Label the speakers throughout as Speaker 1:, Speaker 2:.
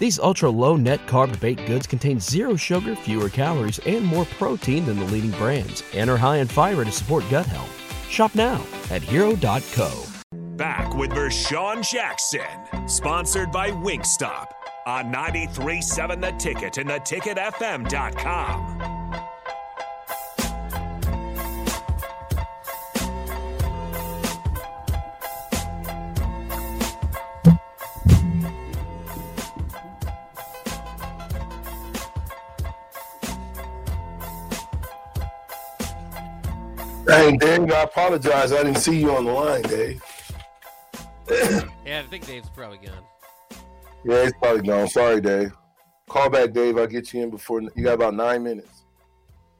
Speaker 1: These ultra low net carb baked goods contain zero sugar, fewer calories, and more protein than the leading brands, and are high in fiber to support gut health. Shop now at hero.co.
Speaker 2: Back with Vershawn Jackson, sponsored by Wingstop on 93.7 The Ticket and theticketfm.com.
Speaker 3: Dang, Dave, I apologize. I didn't see you on the line, Dave.
Speaker 4: yeah, I think Dave's probably gone.
Speaker 3: Yeah, he's probably gone. Sorry, Dave. Call back, Dave. I'll get you in before you got about nine minutes.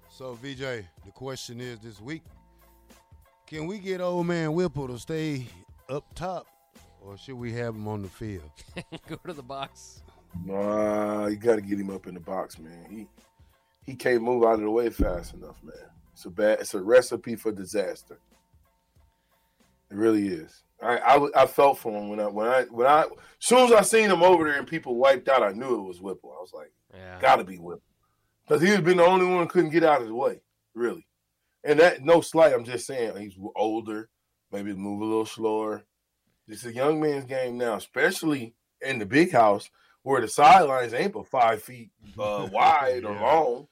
Speaker 5: So, VJ, the question is this week can we get old man Whipple to stay up top, or should we have him on the field?
Speaker 4: Go to the box.
Speaker 3: Nah, you got to get him up in the box, man. He he can't move out of the way fast enough, man. It's a bad. It's a recipe for disaster. It really is. I, I, I felt for him when I when I when I as soon as I seen him over there and people wiped out, I knew it was Whipple. I was like, yeah. gotta be Whipple, because he had been the only one couldn't get out of the way, really. And that no slight, I'm just saying he's older, maybe move a little slower. It's a young man's game now, especially in the big house where the sidelines ain't but five feet uh, wide yeah. or long.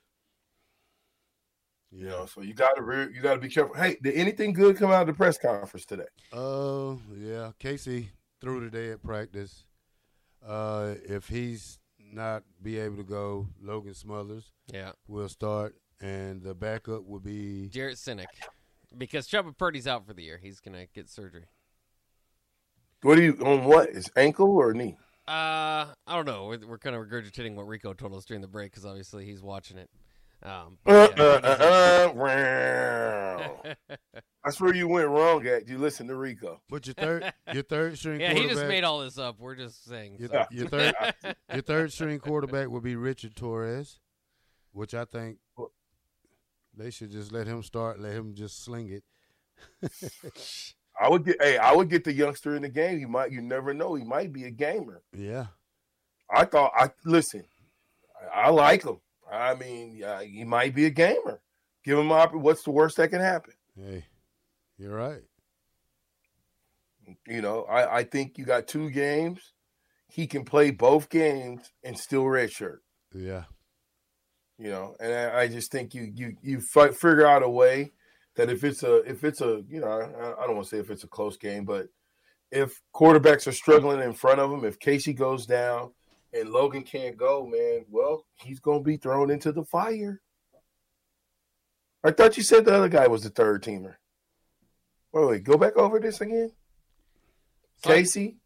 Speaker 3: You know, so you gotta re- you gotta be careful. Hey, did anything good come out of the press conference today?
Speaker 5: Uh, yeah, Casey threw today at practice. Uh, if he's not be able to go, Logan Smothers,
Speaker 4: yeah,
Speaker 5: will start, and the backup will be
Speaker 4: Jarrett Sinek, because Chubba Purdy's out for the year. He's gonna get surgery.
Speaker 3: What are you on? What is ankle or knee?
Speaker 4: Uh, I don't know. We're, we're kind of regurgitating what Rico told us during the break because obviously he's watching it. Um, yeah, uh, uh,
Speaker 3: uh, That's where you went wrong at. You listen to Rico.
Speaker 5: But your third, your third string.
Speaker 4: Yeah, he just made all this up. We're just saying.
Speaker 5: Your, so. your third, your third string quarterback will be Richard Torres, which I think they should just let him start. Let him just sling it.
Speaker 3: I would get. Hey, I would get the youngster in the game. He might. You never know. He might be a gamer.
Speaker 5: Yeah.
Speaker 3: I thought. I listen. I, I like him. I mean, uh, he might be a gamer. Give him up. What's the worst that can happen?
Speaker 5: Hey, you're right.
Speaker 3: You know, I, I think you got two games. He can play both games and still redshirt.
Speaker 5: Yeah.
Speaker 3: You know, and I, I just think you you you f- figure out a way that if it's a if it's a you know I, I don't want to say if it's a close game, but if quarterbacks are struggling in front of him, if Casey goes down, and Logan can't go, man, well, he's going to be thrown into the fire. I thought you said the other guy was the third teamer. Wait, wait, go back over this again. So Casey.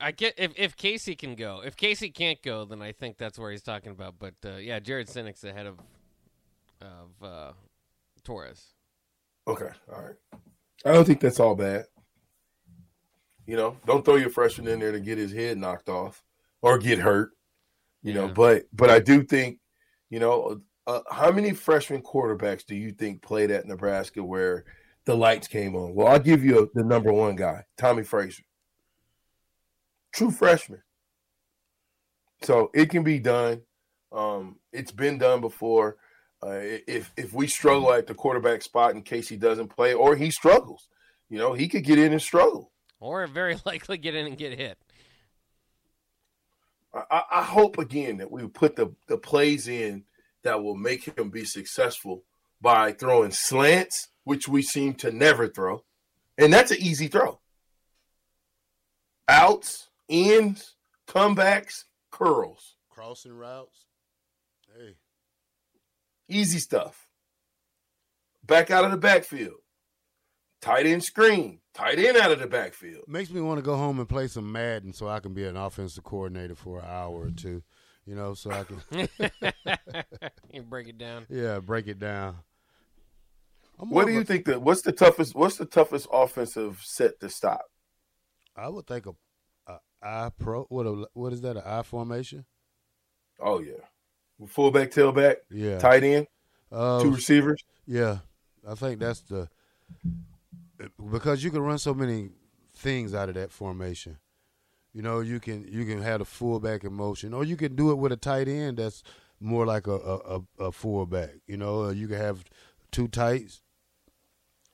Speaker 4: I get if if Casey can go. If Casey can't go, then I think that's where he's talking about. But uh, yeah, Jarrett Sinek's ahead of of uh, Torres.
Speaker 3: Okay, all right. I don't think that's all bad. You know, don't throw your freshman in there to get his head knocked off or get hurt. You yeah. know, but but I do think, you know, uh, how many freshman quarterbacks do you think played at Nebraska where the lights came on? Well, I'll give you a, the number one guy, Tommie Frazier. True freshman. So it can be done. Um, it's been done before. Uh, if if we struggle at the quarterback spot in case he doesn't play or he struggles, You know, he could get in and struggle.
Speaker 4: Or very likely get in and get hit.
Speaker 3: I, I hope again that we put the, the plays in that will make him be successful by throwing slants, which we seem to never throw. And that's an easy throw. Outs, ins, comebacks, curls.
Speaker 5: Crossing routes. Hey.
Speaker 3: Easy stuff. Back out of the backfield. Tight end screen. Tight end out of the backfield.
Speaker 5: Makes me want to go home and play some Madden so I can be an offensive coordinator for an hour or two. You know, so I can
Speaker 4: you break it down.
Speaker 5: Yeah, break it down.
Speaker 3: I'm what do you a, think that what's the toughest what's the toughest offensive set to stop?
Speaker 5: I would think a, a I pro what a, what is that, an I formation?
Speaker 3: Oh yeah. Fullback, tailback,
Speaker 5: yeah,
Speaker 3: tight end, uh, two receivers.
Speaker 5: Yeah, I think that's the because you can run so many things out of that formation. You know, you can you can have a fullback in motion, or you can do it with a tight end that's more like a a, a fullback. You know, you can have two tights,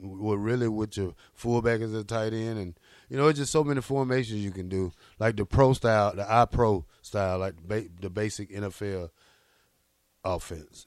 Speaker 5: with really with your fullback as a tight end, and you know, it's just so many formations you can do, like the pro style, the I pro style, like the basic NFL offense.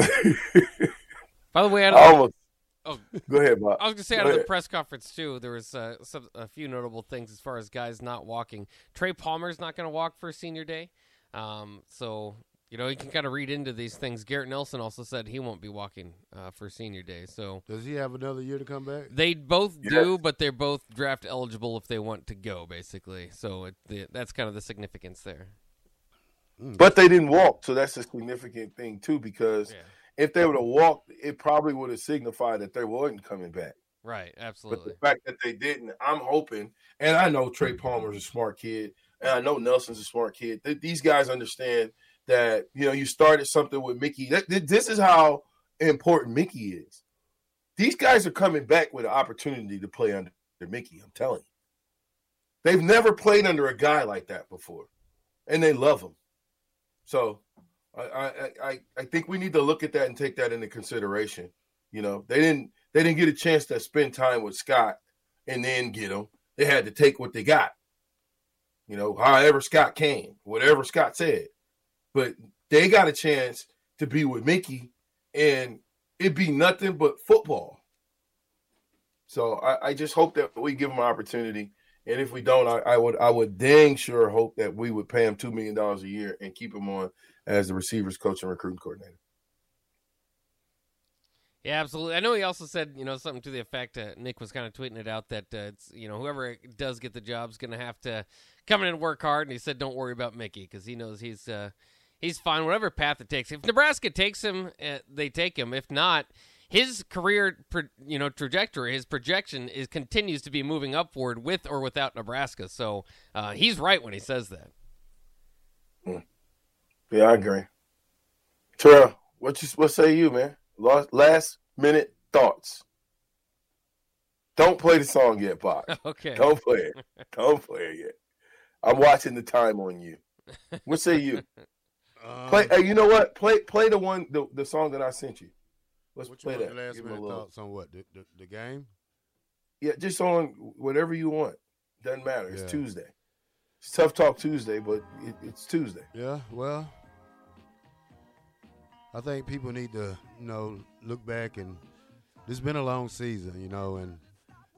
Speaker 4: By the way, I almost.
Speaker 3: Oh, go ahead, Bob.
Speaker 4: I was gonna say
Speaker 3: go
Speaker 4: out
Speaker 3: ahead.
Speaker 4: of the press conference too, there was uh, some, a few notable things as far as guys not walking. Trey Palmer's not going to walk for senior day, um, so you know you can kind of read into these things. Garrett Nelson also said he won't be walking uh, for senior day. So
Speaker 5: does he have another year to come back?
Speaker 4: They both yes. do, but they're both draft eligible if they want to go, basically. So it, the, that's kind of the significance there.
Speaker 3: But they didn't walk, so that's a significant thing too because. Yeah if they would have walked, it probably would have signified that they wasn't coming back.
Speaker 4: Right, absolutely.
Speaker 3: But the fact that they didn't, I'm hoping, and I know Trey Palmer's a smart kid, and I know Nelson's a smart kid. These guys understand that you know you started something with Mickey. This is how important Mickey is. These guys are coming back with an opportunity to play under Mickey. I'm telling you, they've never played under a guy like that before, and they love him. So I, I I I think we need to look at that and take that into consideration. You know, they didn't they didn't get a chance to spend time with Scott and then get him. They had to take what they got. You know, however Scott came, whatever Scott said, but they got a chance to be with Mickey, and it'd be nothing but football. So I, I just hope that we give him an opportunity. And if we don't, I, I, would I would dang sure hope that we would pay him two million dollars a year and keep him on as the receivers coach and recruiting coordinator.
Speaker 4: Yeah, absolutely. I know he also said, you know, something to the effect. Uh, Nick was kind of tweeting it out that uh, it's, you know, whoever does get the job is going to have to come in and work hard. And he said, don't worry about Mickey because he knows he's uh, he's fine whatever path it takes. If Nebraska takes him, uh, they take him. If not, his career, you know, trajectory, his projection is continues to be moving upward with or without Nebraska. So uh, he's right when he says that.
Speaker 3: Hmm. Yeah, I agree. Terrell, what you what say you, man? Last, last minute thoughts. Don't play the song yet, Bob.
Speaker 4: Okay.
Speaker 3: Don't play it. Don't play it yet. I'm watching the time on you. What say you? Um, play. Hey, you know what? Play play the one the, the song that I sent you. Let's play that.
Speaker 5: Last Give minute thoughts on what the, the, the, game?
Speaker 3: Yeah, just on whatever you want. Doesn't matter. It's yeah. Tuesday. It's tough talk Tuesday, but it, it's Tuesday.
Speaker 5: Yeah. Well, I think people need to, you know, look back and it's been a long season, you know, and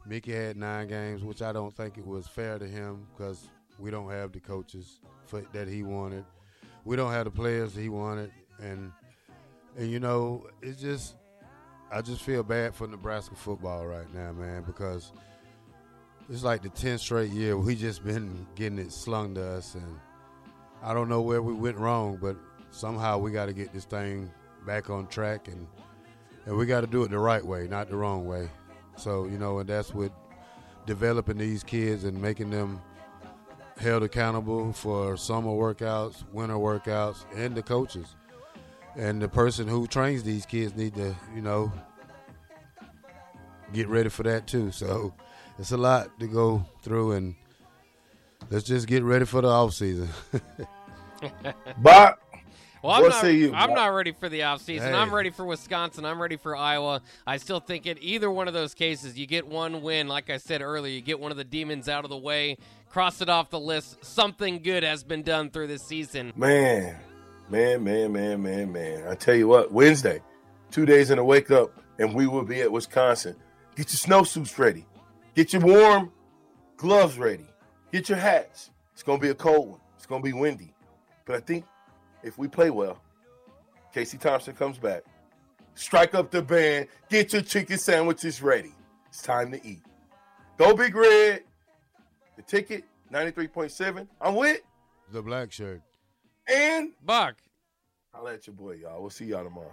Speaker 5: Mickey had nine games, which I don't think it was fair to him because we don't have the coaches for, that he wanted. We don't have the players he wanted, and and you know, it's just I just feel bad for Nebraska football right now, man, because it's like the tenth straight year we just been getting it slung to us, and I don't know where we went wrong, but somehow we got to get this thing back on track and and we got to do it the right way, not the wrong way. So you know, and that's what developing these kids and making them held accountable for summer workouts, winter workouts, and the coaches. And the person who trains these kids need to, you know, get ready for that too. So it's a lot to go through, and let's just get ready for the off season.
Speaker 3: Bob,
Speaker 4: Well, I'm
Speaker 3: What
Speaker 4: not,
Speaker 3: say you,
Speaker 4: I'm not ready for the offseason.
Speaker 5: Hey.
Speaker 4: I'm ready for Wisconsin. I'm ready for Iowa. I still think in either one of those cases, you get one win. Like I said earlier, you get one of the demons out of the way, cross it off the list. Something good has been done through this season.
Speaker 3: man, man, man, man, man, man. I tell you what, Wednesday, two days in a wake up, and we will be at Wisconsin. Get your snowsuits ready. Get your warm gloves ready. Get your hats. It's gonna be a cold one. It's gonna be windy. But I think if we play well, Casey Thompson comes back. Strike up the band. Get your chicken sandwiches ready. It's time to eat. Go Big Red. The ticket, 93.7. I'm with.
Speaker 5: the black shirt.
Speaker 3: And
Speaker 4: Buck,
Speaker 3: I'll let your boy, y'all. We'll see y'all tomorrow.